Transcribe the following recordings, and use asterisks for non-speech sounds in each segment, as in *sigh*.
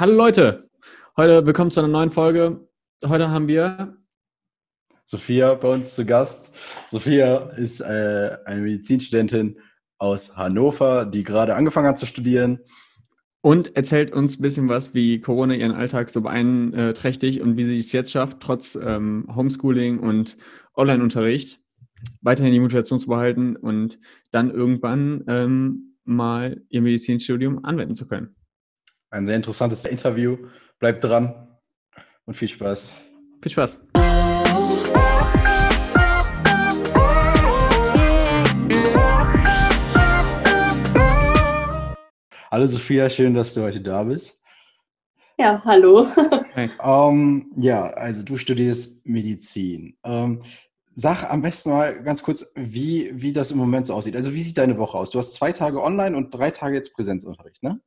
Hallo Leute, heute willkommen zu einer neuen Folge. Heute haben wir Sophia bei uns zu Gast. Sophia ist äh, eine Medizinstudentin aus Hannover, die gerade angefangen hat zu studieren. Und erzählt uns ein bisschen was, wie Corona ihren Alltag so beeinträchtigt und wie sie es jetzt schafft, trotz ähm, Homeschooling und Online-Unterricht weiterhin die Motivation zu behalten und dann irgendwann ähm, mal ihr Medizinstudium anwenden zu können. Ein sehr interessantes Interview. Bleibt dran und viel Spaß. Viel Spaß. Hallo Sophia, schön, dass du heute da bist. Ja, hallo. Hey. Ähm, ja, also du studierst Medizin. Ähm, sag am besten mal ganz kurz, wie, wie das im Moment so aussieht. Also wie sieht deine Woche aus? Du hast zwei Tage online und drei Tage jetzt Präsenzunterricht, ne?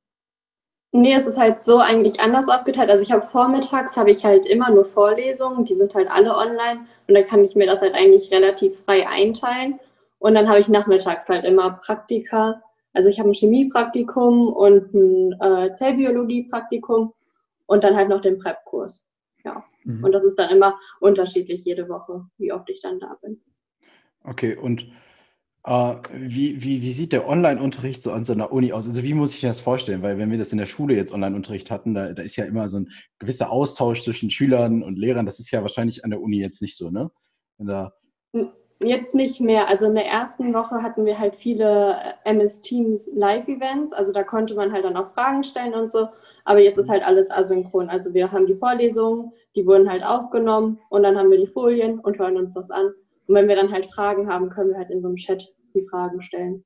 Nee, es ist halt so eigentlich anders aufgeteilt. Also ich habe vormittags habe ich halt immer nur Vorlesungen, die sind halt alle online und dann kann ich mir das halt eigentlich relativ frei einteilen. Und dann habe ich nachmittags halt immer Praktika. Also ich habe ein Chemiepraktikum und ein äh, Zellbiologiepraktikum und dann halt noch den Prep-Kurs. Ja. Mhm. Und das ist dann immer unterschiedlich jede Woche, wie oft ich dann da bin. Okay, und Uh, wie, wie, wie sieht der Online-Unterricht so an so einer Uni aus? Also wie muss ich mir das vorstellen? Weil wenn wir das in der Schule jetzt Online-Unterricht hatten, da, da ist ja immer so ein gewisser Austausch zwischen Schülern und Lehrern. Das ist ja wahrscheinlich an der Uni jetzt nicht so, ne? Da jetzt nicht mehr. Also in der ersten Woche hatten wir halt viele äh, MS Teams Live-Events. Also da konnte man halt dann auch Fragen stellen und so. Aber jetzt ist halt alles asynchron. Also wir haben die Vorlesungen, die wurden halt aufgenommen und dann haben wir die Folien und hören uns das an. Und wenn wir dann halt Fragen haben, können wir halt in so einem Chat die Fragen stellen.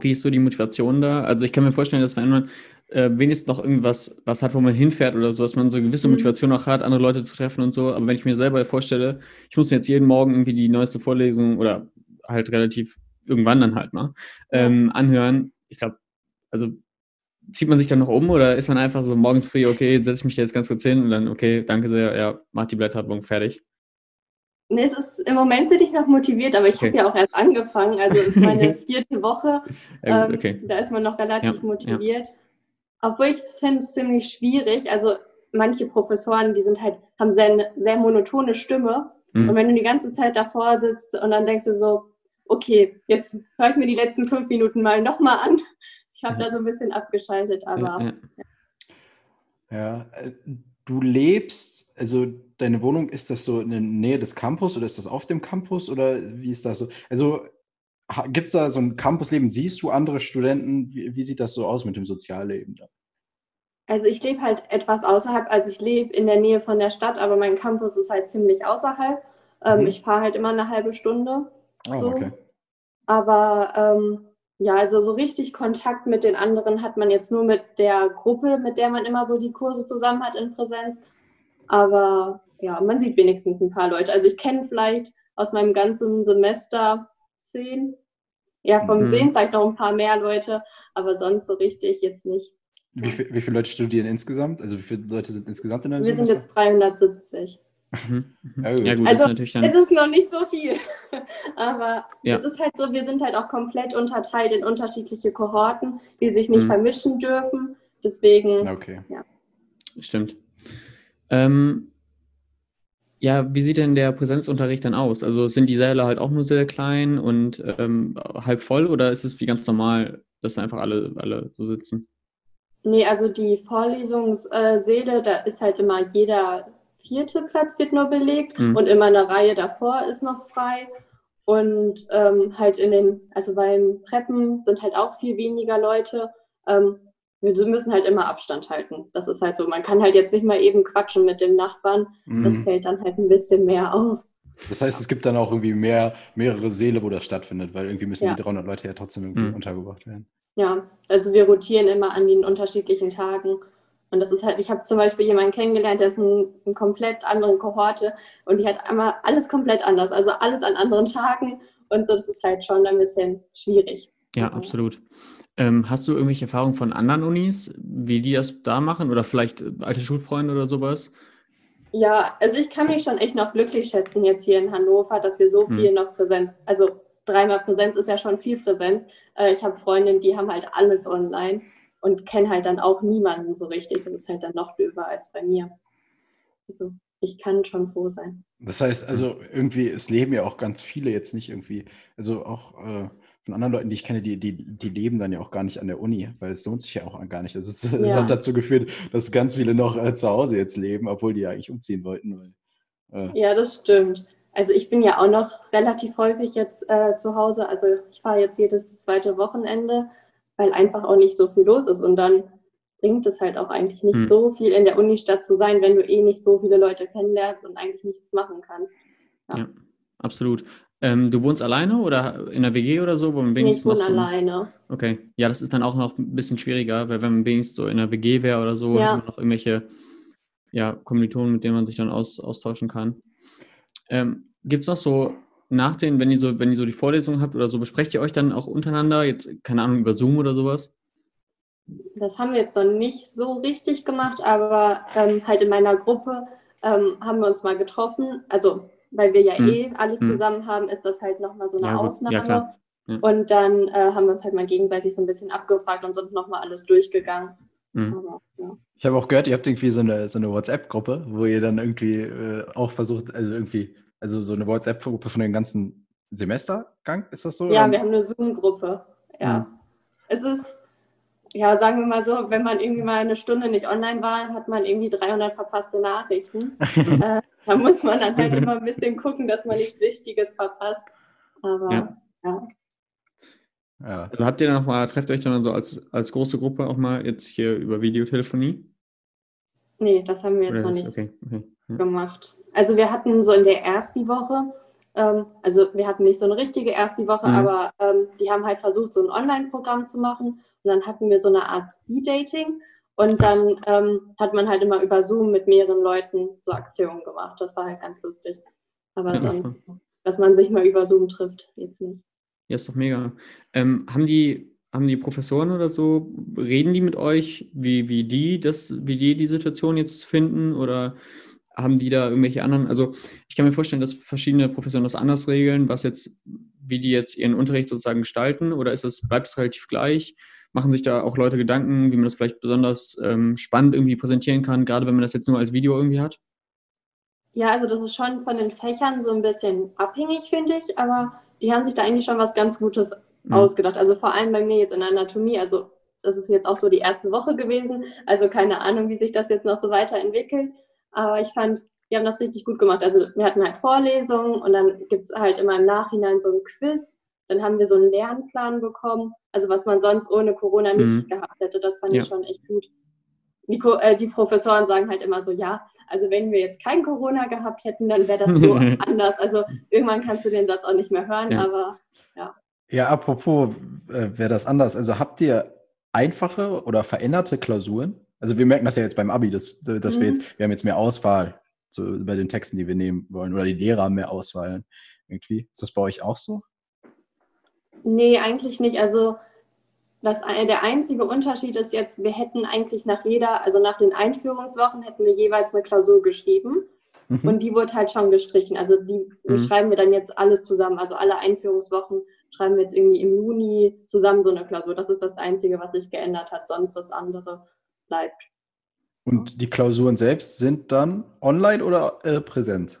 Wie ist so die Motivation da? Also ich kann mir vorstellen, dass wenn man äh, wenigstens noch irgendwas was hat, wo man hinfährt oder so, dass man so eine gewisse mhm. Motivation auch hat, andere Leute zu treffen und so. Aber wenn ich mir selber vorstelle, ich muss mir jetzt jeden Morgen irgendwie die neueste Vorlesung oder halt relativ irgendwann dann halt mal ähm, anhören, ich glaube, also zieht man sich dann noch um oder ist man einfach so morgens früh, okay, setze ich mich jetzt ganz kurz hin und dann, okay, danke sehr, ja, mach die Blätterwerbung fertig? Nee, es ist, Im Moment bin ich noch motiviert, aber ich okay. habe ja auch erst angefangen. Also es ist meine *laughs* vierte Woche. Ja, ähm, Da ist man noch relativ ja, motiviert. Ja. Obwohl ich finde es ziemlich schwierig. Also manche Professoren, die sind halt, haben sehr, eine sehr monotone Stimme. Mhm. Und wenn du die ganze Zeit davor sitzt und dann denkst du so, okay, jetzt höre ich mir die letzten fünf Minuten mal nochmal an. Ich habe da so ein bisschen abgeschaltet, aber. Ja, äh, du lebst, also deine Wohnung, ist das so in der Nähe des Campus oder ist das auf dem Campus oder wie ist das so? Also gibt es da so ein Campusleben? Siehst du andere Studenten? Wie, wie, sieht das so aus mit dem Sozialleben da? Also ich lebe halt etwas außerhalb, also ich lebe in der Nähe von der Stadt, aber mein Campus ist halt ziemlich außerhalb. Ähm, mhm. Ich fahre halt immer eine halbe Stunde. Oh, so. okay. Aber ähm, ja, also so richtig Kontakt mit den anderen hat man jetzt nur mit der Gruppe, mit der man immer so die Kurse zusammen hat in Präsenz. Aber ja, man sieht wenigstens ein paar Leute. Also ich kenne vielleicht aus meinem ganzen Semester zehn. Ja, vom mhm. Sehen vielleicht noch ein paar mehr Leute, aber sonst so richtig jetzt nicht. Wie, viel, wie viele Leute studieren insgesamt? Also wie viele Leute sind insgesamt in der Wir Semester? sind jetzt 370. Mhm. mhm. Ja, gut, also, ist es ist noch nicht so viel. *laughs* Aber ja. es ist halt so, wir sind halt auch komplett unterteilt in unterschiedliche Kohorten, die sich nicht mhm. vermischen dürfen. Deswegen, okay. ja. Stimmt. Ähm, ja, wie sieht denn der Präsenzunterricht dann aus? Also sind die Säle halt auch nur sehr klein und ähm, halb voll oder ist es wie ganz normal, dass einfach alle, alle so sitzen? Nee, also die Vorlesungssäle, da ist halt immer jeder vierte Platz wird nur belegt mhm. und immer eine Reihe davor ist noch frei. Und ähm, halt in den, also beim Preppen sind halt auch viel weniger Leute. Ähm, wir müssen halt immer Abstand halten. Das ist halt so. Man kann halt jetzt nicht mal eben quatschen mit dem Nachbarn. Mhm. Das fällt dann halt ein bisschen mehr auf. Das heißt, es gibt dann auch irgendwie mehr, mehrere Seele, wo das stattfindet, weil irgendwie müssen ja. die 300 Leute ja trotzdem irgendwie mhm. untergebracht werden. Ja, also wir rotieren immer an den unterschiedlichen Tagen. Und das ist halt, ich habe zum Beispiel jemanden kennengelernt, der ist in einer komplett anderen Kohorte und die hat einmal alles komplett anders, also alles an anderen Tagen und so, das ist halt schon ein bisschen schwierig. Ja, absolut. Ähm, hast du irgendwelche Erfahrungen von anderen Unis, wie die das da machen oder vielleicht alte Schulfreunde oder sowas? Ja, also ich kann mich schon echt noch glücklich schätzen jetzt hier in Hannover, dass wir so hm. viel noch Präsenz, also dreimal Präsenz ist ja schon viel Präsenz. Äh, ich habe Freundinnen, die haben halt alles online und kenne halt dann auch niemanden so richtig. Das ist halt dann noch döber als bei mir. Also ich kann schon froh sein. Das heißt also irgendwie, es leben ja auch ganz viele jetzt nicht irgendwie, also auch äh, von anderen Leuten, die ich kenne, die, die, die leben dann ja auch gar nicht an der Uni, weil es lohnt sich ja auch gar nicht. Das, ist, ja. das hat dazu geführt, dass ganz viele noch äh, zu Hause jetzt leben, obwohl die ja eigentlich umziehen wollten. Weil, äh, ja, das stimmt. Also ich bin ja auch noch relativ häufig jetzt äh, zu Hause. Also ich fahre jetzt jedes zweite Wochenende, weil einfach auch nicht so viel los ist. Und dann bringt es halt auch eigentlich nicht hm. so viel in der Unistadt zu sein, wenn du eh nicht so viele Leute kennenlernst und eigentlich nichts machen kannst. Ja, ja absolut. Ähm, du wohnst alleine oder in der WG oder so? Wo man wenigstens nee, ich wohne so alleine. Okay, ja, das ist dann auch noch ein bisschen schwieriger, weil wenn man wenigstens so in der WG wäre oder so, ja. hat man noch irgendwelche ja, Kommilitonen, mit denen man sich dann aus, austauschen kann. Ähm, Gibt es noch so nach den, wenn ihr so, wenn ihr so die Vorlesungen habt oder so, besprecht ihr euch dann auch untereinander, jetzt, keine Ahnung, über Zoom oder sowas? Das haben wir jetzt noch nicht so richtig gemacht, aber ähm, halt in meiner Gruppe ähm, haben wir uns mal getroffen. Also, weil wir ja hm. eh alles hm. zusammen haben, ist das halt nochmal so eine ja, Ausnahme. Ja, ja. Und dann äh, haben wir uns halt mal gegenseitig so ein bisschen abgefragt und sind nochmal alles durchgegangen. Mhm. Aber, ja. Ich habe auch gehört, ihr habt irgendwie so eine, so eine WhatsApp-Gruppe, wo ihr dann irgendwie äh, auch versucht, also irgendwie also so eine WhatsApp-Gruppe von dem ganzen Semestergang, ist das so? Ja, wir haben eine Zoom-Gruppe. Ja. Mhm. Es ist, ja, sagen wir mal so, wenn man irgendwie mal eine Stunde nicht online war, hat man irgendwie 300 verpasste Nachrichten. *laughs* äh, da muss man dann halt immer ein bisschen gucken, dass man nichts Wichtiges verpasst. Aber ja. ja. ja. Also habt ihr dann nochmal, trefft euch dann so als, als große Gruppe auch mal jetzt hier über Videotelefonie? Nee, das haben wir jetzt noch nicht okay, okay, ja. gemacht. Also wir hatten so in der ersten Woche, ähm, also wir hatten nicht so eine richtige erste Woche, mhm. aber ähm, die haben halt versucht, so ein Online-Programm zu machen. Und dann hatten wir so eine Art Speed-Dating. Und dann ähm, hat man halt immer über Zoom mit mehreren Leuten so Aktionen gemacht. Das war halt ganz lustig. Aber ja, sonst, dass man sich mal über Zoom trifft, jetzt nicht. Ja, ist doch mega. Ähm, haben die haben die Professoren oder so, reden die mit euch, wie, wie die das, wie die die Situation jetzt finden oder haben die da irgendwelche anderen, also ich kann mir vorstellen, dass verschiedene Professoren das anders regeln, was jetzt, wie die jetzt ihren Unterricht sozusagen gestalten oder ist es, bleibt es relativ gleich? Machen sich da auch Leute Gedanken, wie man das vielleicht besonders ähm, spannend irgendwie präsentieren kann, gerade wenn man das jetzt nur als Video irgendwie hat? Ja, also das ist schon von den Fächern so ein bisschen abhängig, finde ich, aber die haben sich da eigentlich schon was ganz Gutes mhm. ausgedacht. Also vor allem bei mir jetzt in der Anatomie, also das ist jetzt auch so die erste Woche gewesen, also keine Ahnung, wie sich das jetzt noch so weiterentwickelt. Aber ich fand, die haben das richtig gut gemacht. Also wir hatten halt Vorlesungen und dann gibt es halt immer im Nachhinein so ein Quiz. Dann haben wir so einen Lernplan bekommen, also was man sonst ohne Corona nicht mhm. gehabt hätte. Das fand ja. ich schon echt gut. Die, äh, die, Professoren sagen halt immer so, ja, also wenn wir jetzt kein Corona gehabt hätten, dann wäre das so *laughs* anders. Also irgendwann kannst du den Satz auch nicht mehr hören, ja. aber ja. Ja, apropos, äh, wäre das anders. Also habt ihr einfache oder veränderte Klausuren? Also wir merken das ja jetzt beim Abi, dass, dass mhm. wir jetzt, wir haben jetzt mehr Auswahl so, bei den Texten, die wir nehmen wollen. Oder die Lehrer haben mehr Auswahl irgendwie. Ist das bei euch auch so? Nee, eigentlich nicht. Also das, der einzige Unterschied ist jetzt, wir hätten eigentlich nach jeder, also nach den Einführungswochen hätten wir jeweils eine Klausur geschrieben. Mhm. Und die wurde halt schon gestrichen. Also die mhm. schreiben wir dann jetzt alles zusammen. Also alle Einführungswochen schreiben wir jetzt irgendwie im Juni zusammen so eine Klausur. Das ist das Einzige, was sich geändert hat. Sonst das andere bleibt. Und die Klausuren selbst sind dann online oder äh, präsent?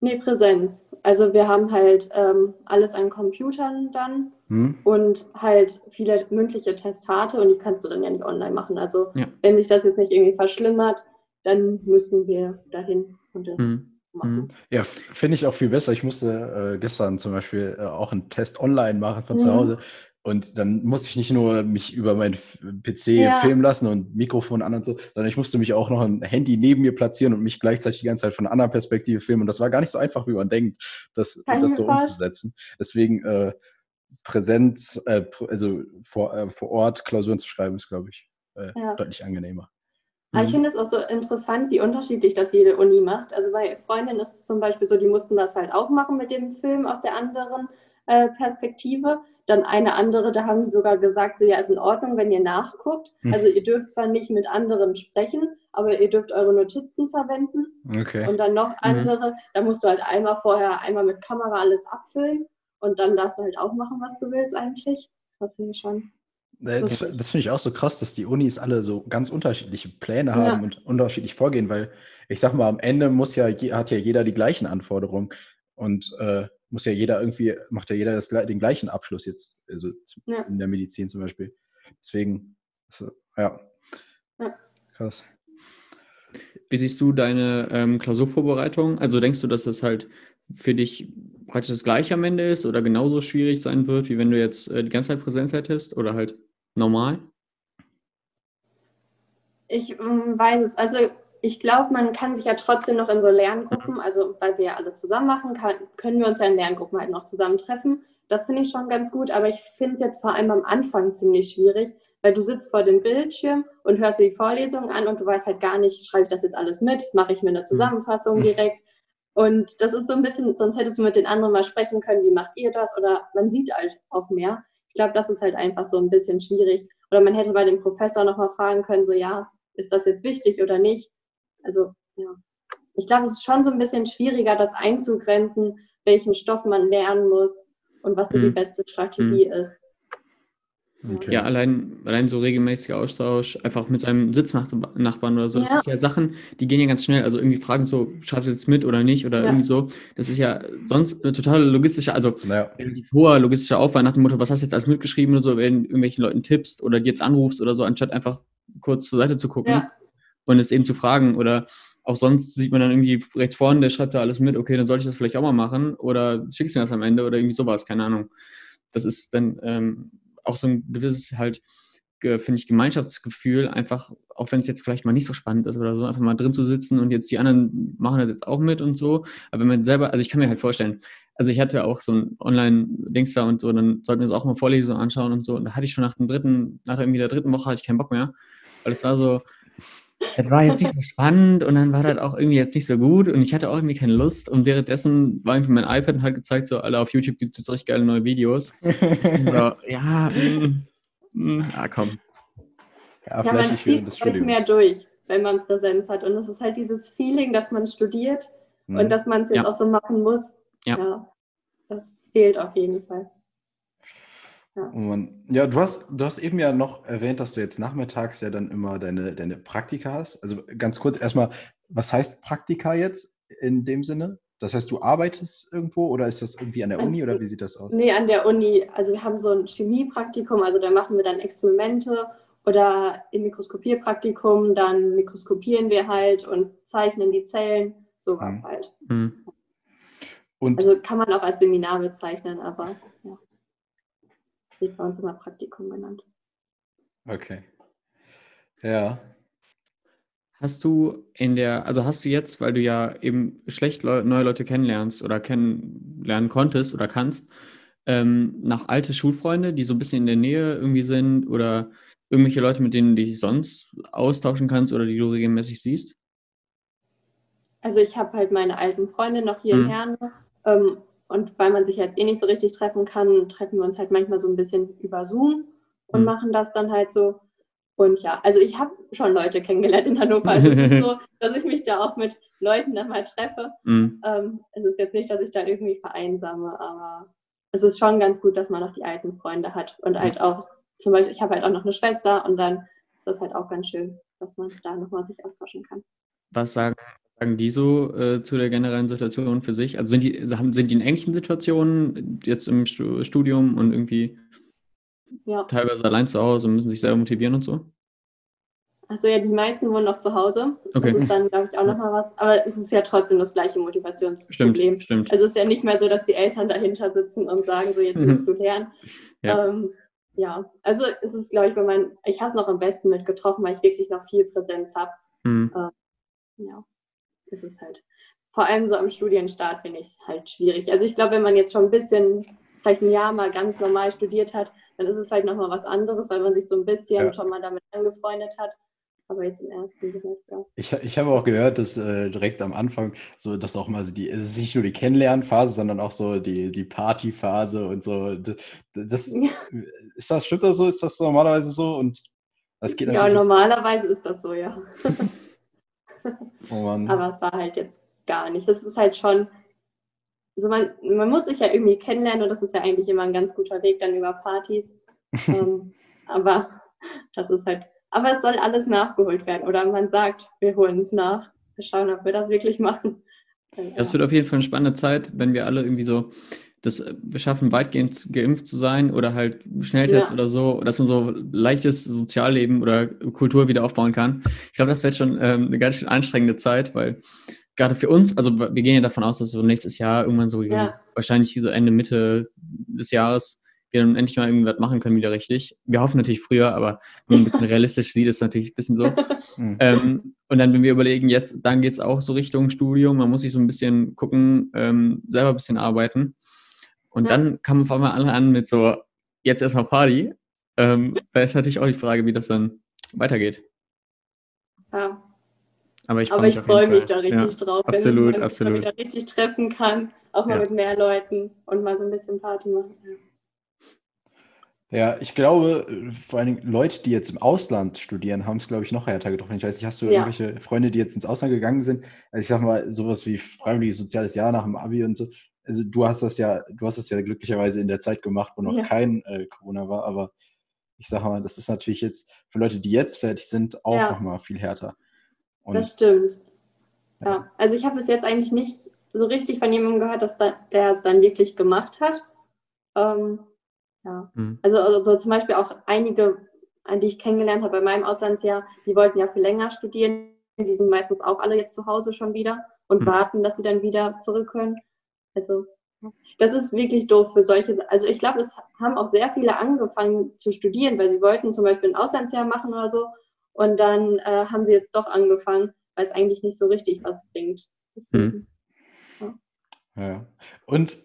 Nee, Präsenz. Also wir haben halt ähm, alles an Computern dann hm. und halt viele mündliche Testate und die kannst du dann ja nicht online machen. Also ja. wenn sich das jetzt nicht irgendwie verschlimmert, dann müssen wir dahin und das hm. machen. Hm. Ja, finde ich auch viel besser. Ich musste äh, gestern zum Beispiel äh, auch einen Test online machen von zu mhm. Hause. Und dann musste ich nicht nur mich über meinen PC ja. filmen lassen und Mikrofon an und so, sondern ich musste mich auch noch ein Handy neben mir platzieren und mich gleichzeitig die ganze Zeit von einer anderen Perspektive filmen. Und das war gar nicht so einfach, wie man denkt, das, das so umzusetzen. Deswegen äh, Präsenz, äh, also vor, äh, vor Ort Klausuren zu schreiben, ist, glaube ich, äh, ja. deutlich angenehmer. Aber ich mhm. finde es auch so interessant, wie unterschiedlich das jede Uni macht. Also bei Freundinnen ist es zum Beispiel so, die mussten das halt auch machen mit dem Film aus der anderen äh, Perspektive. Dann eine andere, da haben die sogar gesagt, so ja, ist in Ordnung, wenn ihr nachguckt. Hm. Also ihr dürft zwar nicht mit anderen sprechen, aber ihr dürft eure Notizen verwenden. Okay. Und dann noch mhm. andere, mhm. da musst du halt einmal vorher einmal mit Kamera alles abfüllen und dann darfst du halt auch machen, was du willst eigentlich. Das finde ich schon Das, das finde ich auch so krass, dass die Unis alle so ganz unterschiedliche Pläne haben ja. und unterschiedlich vorgehen, weil ich sag mal, am Ende muss ja, hat ja jeder die gleichen Anforderungen und äh, muss ja jeder irgendwie, macht ja jeder das, den gleichen Abschluss jetzt, also ja. in der Medizin zum Beispiel. Deswegen, also, ja. ja. Krass. Wie siehst du deine ähm, Klausurvorbereitung? Also denkst du, dass das halt für dich praktisch das gleiche am Ende ist oder genauso schwierig sein wird, wie wenn du jetzt äh, die ganze Zeit Präsenz hättest oder halt normal? Ich ähm, weiß es. Also ich glaube, man kann sich ja trotzdem noch in so Lerngruppen, also weil wir ja alles zusammen machen, kann, können wir uns ja in Lerngruppen halt noch zusammentreffen. Das finde ich schon ganz gut, aber ich finde es jetzt vor allem am Anfang ziemlich schwierig, weil du sitzt vor dem Bildschirm und hörst dir die Vorlesung an und du weißt halt gar nicht, schreibe ich das jetzt alles mit, mache ich mir eine mhm. Zusammenfassung *laughs* direkt. Und das ist so ein bisschen, sonst hättest du mit den anderen mal sprechen können, wie macht ihr das? Oder man sieht halt auch mehr. Ich glaube, das ist halt einfach so ein bisschen schwierig. Oder man hätte bei dem Professor nochmal fragen können, so ja, ist das jetzt wichtig oder nicht? Also, ja. Ich glaube, es ist schon so ein bisschen schwieriger, das einzugrenzen, welchen Stoff man lernen muss und was so hm. die beste Strategie hm. ist. Okay. Ja, allein, allein so regelmäßiger Austausch, einfach mit seinem Sitznachbarn oder so. Ja. Das ist ja Sachen, die gehen ja ganz schnell. Also irgendwie fragen so, schreibst du jetzt mit oder nicht oder ja. irgendwie so. Das ist ja sonst eine totale logistische, also naja. hoher logistischer Aufwand nach dem Motto, was hast du jetzt alles mitgeschrieben oder so, wenn du irgendwelchen Leuten tippst oder die jetzt anrufst oder so, anstatt einfach kurz zur Seite zu gucken ja. Und es eben zu fragen oder auch sonst sieht man dann irgendwie rechts vorne, der schreibt da alles mit, okay, dann sollte ich das vielleicht auch mal machen oder schickst du mir das am Ende oder irgendwie sowas, keine Ahnung. Das ist dann ähm, auch so ein gewisses halt, finde ich, Gemeinschaftsgefühl, einfach, auch wenn es jetzt vielleicht mal nicht so spannend ist oder so, einfach mal drin zu sitzen und jetzt die anderen machen das jetzt auch mit und so. Aber wenn man selber, also ich kann mir halt vorstellen, also ich hatte auch so ein Online-Dings da und so, dann sollten wir uns auch mal Vorlesungen anschauen und so. Und da hatte ich schon nach dem dritten, nach irgendwie der dritten Woche hatte ich keinen Bock mehr. Weil es war so, es war jetzt nicht so spannend und dann war das auch irgendwie jetzt nicht so gut und ich hatte auch irgendwie keine Lust und währenddessen war irgendwie mein iPad und hat gezeigt, so, alle auf YouTube gibt es jetzt richtig geile neue Videos. so, *laughs* ja, mm, mm, ja, komm. Ja, ja man zieht es halt mehr durch, wenn man Präsenz hat und es ist halt dieses Feeling, dass man studiert hm. und dass man es jetzt ja. auch so machen muss. Ja. ja, das fehlt auf jeden Fall. Ja. Und ja, du hast, du hast eben ja noch erwähnt, dass du jetzt nachmittags ja dann immer deine, deine Praktika hast. Also ganz kurz erstmal, was heißt Praktika jetzt in dem Sinne? Das heißt, du arbeitest irgendwo oder ist das irgendwie an der Uni also, oder wie sieht das aus? Nee, an der Uni. Also wir haben so ein Chemiepraktikum, also da machen wir dann Experimente oder im Mikroskopierpraktikum, dann mikroskopieren wir halt und zeichnen die Zellen, sowas mhm. halt. Mhm. also kann man auch als Seminar bezeichnen, aber ja wird bei uns immer Praktikum genannt. Okay. Ja. Hast du in der, also hast du jetzt, weil du ja eben schlecht Leu neue Leute kennenlernst oder kennenlernen konntest oder kannst, ähm, nach alte Schulfreunde, die so ein bisschen in der Nähe irgendwie sind oder irgendwelche Leute, mit denen du dich sonst austauschen kannst oder die du regelmäßig siehst? Also ich habe halt meine alten Freunde noch hier hm. in Herne ähm, und weil man sich jetzt eh nicht so richtig treffen kann, treffen wir uns halt manchmal so ein bisschen über Zoom und mhm. machen das dann halt so. Und ja, also ich habe schon Leute kennengelernt in Hannover. Also es ist so, *laughs* dass ich mich da auch mit Leuten dann mal treffe. Mhm. Ähm, es ist jetzt nicht, dass ich da irgendwie vereinsame, aber es ist schon ganz gut, dass man noch die alten Freunde hat. Und halt auch, zum Beispiel, ich habe halt auch noch eine Schwester und dann ist das halt auch ganz schön, dass man da nochmal sich austauschen kann. Was sagen sagen die so äh, zu der generellen Situation für sich? Also sind die, sind die in ähnlichen Situationen jetzt im Studium und irgendwie ja. teilweise allein zu Hause und müssen sich selber motivieren und so? Also ja, die meisten wohnen noch zu Hause. Okay. Das ist dann, glaube ich, auch nochmal was. Aber es ist ja trotzdem das gleiche Motivationsproblem. Stimmt, stimmt. Also es ist ja nicht mehr so, dass die Eltern dahinter sitzen und sagen, so jetzt musst *laughs* du lernen. Ja. Ähm, ja, also es ist, glaube ich, wenn man, ich habe es noch am besten mitgetroffen, weil ich wirklich noch viel Präsenz habe. Mhm. Äh, ja ist es halt, vor allem so am Studienstart finde ich es halt schwierig. Also ich glaube, wenn man jetzt schon ein bisschen, vielleicht ein Jahr mal ganz normal studiert hat, dann ist es vielleicht nochmal was anderes, weil man sich so ein bisschen ja. schon mal damit angefreundet hat. Aber jetzt im ersten Semester. Ich, ich habe auch gehört, dass äh, direkt am Anfang so, dass auch mal so die, es ist nicht nur die Kennenlernphase, sondern auch so die, die Partyphase und so. Das, ist das, stimmt das so? Ist das normalerweise so? Und das geht Ja, normalerweise ist das so, ja. *laughs* Oh Aber es war halt jetzt gar nicht. Das ist halt schon, so man, man muss sich ja irgendwie kennenlernen und das ist ja eigentlich immer ein ganz guter Weg dann über Partys. *laughs* ähm, Aber das ist halt, aber es soll alles nachgeholt werden. Oder man sagt, wir holen es nach. Wir schauen, ob wir das wirklich machen. Das wird auf jeden Fall eine spannende Zeit, wenn wir alle irgendwie so das wir schaffen, weitgehend geimpft zu sein oder halt Schnelltest ja. oder so, dass man so leichtes Sozialleben oder Kultur wieder aufbauen kann. Ich glaube, das wird schon ähm, eine ganz schön anstrengende Zeit, weil gerade für uns, also wir gehen ja davon aus, dass so nächstes Jahr irgendwann so ja. wahrscheinlich so Ende Mitte des Jahres wir dann endlich mal irgendwas machen können wieder richtig. Wir hoffen natürlich früher, aber wenn man ein bisschen *laughs* realistisch sieht, ist es natürlich ein bisschen so. *laughs* Mhm. ähm, und dann, wenn wir überlegen, jetzt, dann geht es auch so Richtung Studium, man muss sich so ein bisschen gucken, ähm, selber ein bisschen arbeiten. Und ja. dann kam auf einmal alle an mit so, jetzt erstmal Party. Ähm, da ist natürlich auch die Frage, wie das dann weitergeht. Ja. Aber ich, freue freu mich da richtig ja, drauf, absolut, wenn man sich wieder richtig treffen kann, auch mal ja. mit mehr Leuten und mal so ein bisschen Party machen. Ja, ich glaube, vor allen Dingen Leute, die jetzt im Ausland studieren, haben es, glaube ich, noch härter getroffen. Ich weiß nicht, hast du ja. irgendwelche Freunde, die jetzt ins Ausland gegangen sind? Also ich sag mal, sowas wie freiwilliges soziales Jahr nach dem Abi und so. Also du hast das ja, du hast das ja glücklicherweise in der Zeit gemacht, wo noch ja. kein äh, Corona war, aber ich sage mal, das ist natürlich jetzt für Leute, die jetzt fertig sind, auch ja. nochmal viel härter. Und, das stimmt. Ja. ja. Also ich habe bis jetzt eigentlich nicht so richtig von jemandem gehört, dass da, der es dann wirklich gemacht hat. Ähm, ja. Mhm. Also, also zum Beispiel auch einige, an die ich kennengelernt habe bei meinem Auslandsjahr, die wollten ja viel länger studieren. Die sind meistens auch alle jetzt zu Hause schon wieder und mhm. warten, dass sie dann wieder zurück können. Also das ist wirklich doof für solche. Also ich glaube, es haben auch sehr viele angefangen zu studieren, weil sie wollten zum Beispiel ein Auslandsjahr machen oder so. Und dann äh, haben sie jetzt doch angefangen, weil es eigentlich nicht so richtig was bringt. Mhm. Ja. ja. Und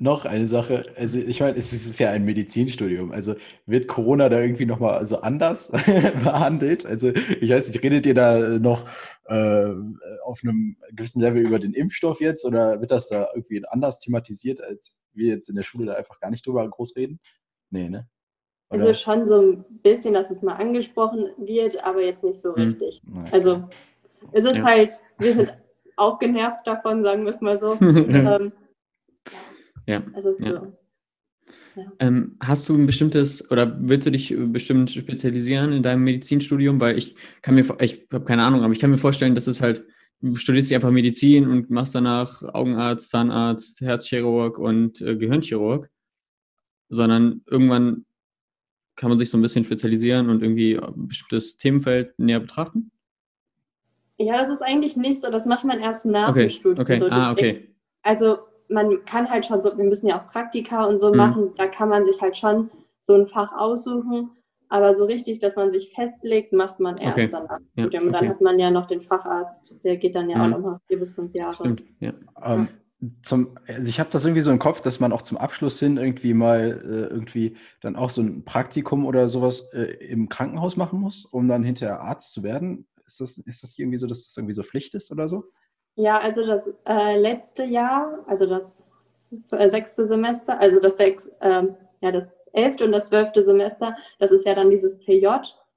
noch eine Sache, also ich meine, es ist ja ein Medizinstudium, also wird Corona da irgendwie nochmal also anders *laughs* behandelt? Also ich weiß nicht, redet ihr da noch äh, auf einem gewissen Level über den Impfstoff jetzt oder wird das da irgendwie anders thematisiert, als wir jetzt in der Schule da einfach gar nicht drüber groß reden? Nee, ne? Oder? Also schon so ein bisschen, dass es mal angesprochen wird, aber jetzt nicht so hm. richtig. Okay. Also es ist ja. halt, wir sind auch genervt davon, sagen wir es mal so. *laughs* ähm, ja. Also ja. So. Ja. Ähm, hast du ein bestimmtes oder willst du dich bestimmt spezialisieren in deinem Medizinstudium? Weil ich kann mir, ich habe keine Ahnung, aber ich kann mir vorstellen, dass es halt, du studierst einfach Medizin und machst danach Augenarzt, Zahnarzt, Herzchirurg und äh, Gehirnchirurg, sondern irgendwann kann man sich so ein bisschen spezialisieren und irgendwie ein bestimmtes Themenfeld näher betrachten? Ja, das ist eigentlich nicht so. Das macht man erst nach okay. dem Studium. Okay. So ah, okay. Also man kann halt schon so, wir müssen ja auch Praktika und so mhm. machen, da kann man sich halt schon so ein Fach aussuchen. Aber so richtig, dass man sich festlegt, macht man erst okay. danach. Ja, und dann okay. hat man ja noch den Facharzt, der geht dann ja mhm. auch nochmal vier bis fünf Jahre. Stimmt, ja. Ähm, zum, also ich habe das irgendwie so im Kopf, dass man auch zum Abschluss hin irgendwie mal äh, irgendwie dann auch so ein Praktikum oder sowas äh, im Krankenhaus machen muss, um dann hinterher Arzt zu werden. Ist das, ist das irgendwie so, dass das irgendwie so Pflicht ist oder so? Ja, also das äh, letzte Jahr, also das äh, sechste Semester, also das, sechs, ähm, ja, das elfte und das zwölfte Semester, das ist ja dann dieses PJ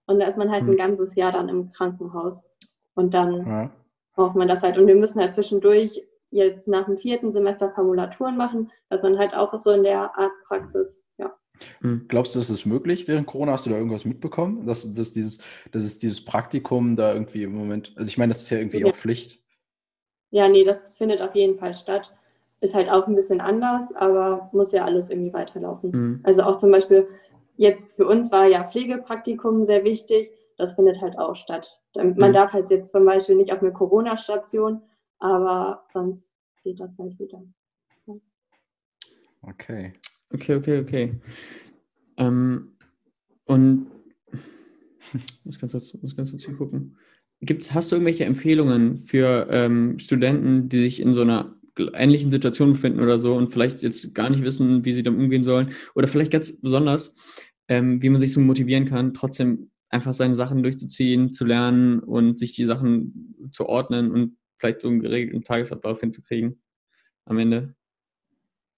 und da ist man halt mhm. ein ganzes Jahr dann im Krankenhaus. Und dann ja. braucht man das halt. Und wir müssen halt zwischendurch jetzt nach dem vierten Semester Formulaturen machen, dass man halt auch so in der Arztpraxis, ja. Hm. Glaubst du, das ist möglich während Corona? Hast du da irgendwas mitbekommen? Dass, dass, dieses, dass es dieses Praktikum da irgendwie im Moment, also ich meine, das ist ja irgendwie ja. auch Pflicht. Ja, nee, das findet auf jeden Fall statt. Ist halt auch ein bisschen anders, aber muss ja alles irgendwie weiterlaufen. Mhm. Also auch zum Beispiel jetzt für uns war ja Pflegepraktikum sehr wichtig. Das findet halt auch statt. Man mhm. darf halt jetzt zum Beispiel nicht auf eine Corona-Station, aber sonst geht das halt wieder. Okay. Okay, okay, okay. Ähm, und *laughs* muss ganz kurz, muss ganz kurz hier gucken. Gibt's, hast du irgendwelche Empfehlungen für ähm, Studenten, die sich in so einer ähnlichen Situation befinden oder so und vielleicht jetzt gar nicht wissen, wie sie damit umgehen sollen? Oder vielleicht ganz besonders, ähm, wie man sich so motivieren kann, trotzdem einfach seine Sachen durchzuziehen, zu lernen und sich die Sachen zu ordnen und vielleicht so einen geregelten Tagesablauf hinzukriegen am Ende?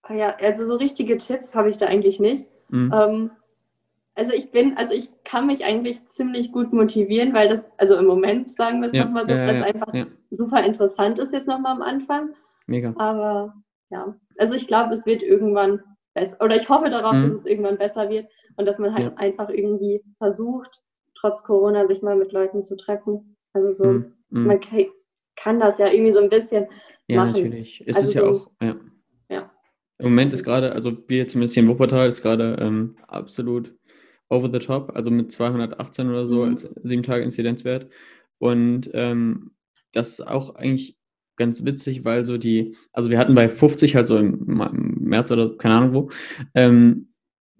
Ah ja, also so richtige Tipps habe ich da eigentlich nicht. Mhm. Ähm, also ich bin, also ich kann mich eigentlich ziemlich gut motivieren, weil das, also im Moment sagen wir es ja, nochmal so, ja, dass ja, einfach super interessant ist jetzt nochmal am Anfang. Mega. Aber ja, also ich glaube, es wird irgendwann besser, oder ich hoffe darauf, mhm. dass es irgendwann besser wird. und dass man halt ja. einfach irgendwie versucht, trotz Corona sich mal mit Leuten zu treffen. Also so, mm, mm. man kann das ja irgendwie so ein bisschen ja, machen. natürlich. Es also ist ja so, auch, ja. ja. Im Moment ist gerade, also wir zumindest hier in Wuppertal, ist gerade ähm, absolut over the top, also mit 218 oder so mhm. als 7 Tage Inzidenzwert. Und ähm, das ist auch eigentlich ganz witzig, weil so die, also wir hatten bei 50, halt so im, März oder keine Ahnung wo, ähm,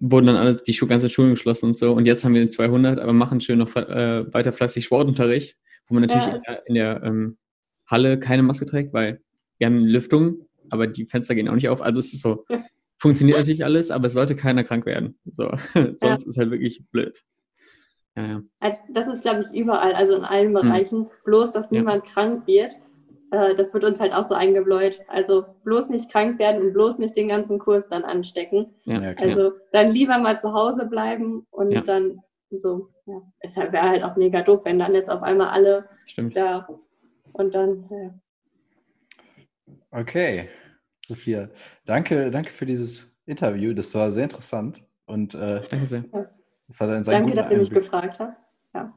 wurden dann alle die ganze Schulen geschlossen und so. Und jetzt haben wir 200, aber machen schön noch äh, weiter fleißig Sportunterricht, wo man natürlich ja. in der, in der ähm, Halle keine Maske trägt, weil wir haben Lüftung, aber die Fenster gehen auch nicht auf. Also es ist so, *laughs* funktioniert natürlich alles, aber es sollte keiner krank werden. So, *laughs* sonst ja. ist halt wirklich blöd. Ja, ja. Äh, das ist, glaube ich, überall, also in allen hm. Bereichen. Hm. Bloß, dass niemand krank wird. Äh, das wird uns halt auch so eingebläut. Also bloß nicht krank werden und bloß nicht den ganzen Kurs dann anstecken. also dann lieber mal zu Hause bleiben und dann so, ja. Es wäre halt auch mega doof, wenn dann jetzt auf einmal alle Stimmt. da und dann, ja. Okay, Sophia, danke, danke für dieses Interview. Das war sehr interessant. Und äh, danke sehr. Das hat einen sehr danke, dass ihr mich gefragt habt. Ja.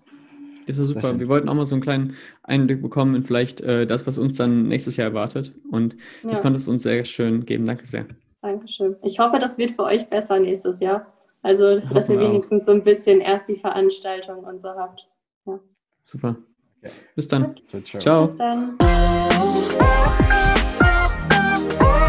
Das ist super. Wir wollten auch mal so einen kleinen Einblick bekommen in vielleicht äh, das, was uns dann nächstes Jahr erwartet. Und ja. das konntest du uns sehr schön geben. Danke sehr. Dankeschön. Ich hoffe, das wird für euch besser nächstes Jahr. Also, dass ihr wenigstens so ein bisschen erst die Veranstaltung und so habt. Ja. Super. Bis dann. Ciao. ciao. Bis dann. Oh.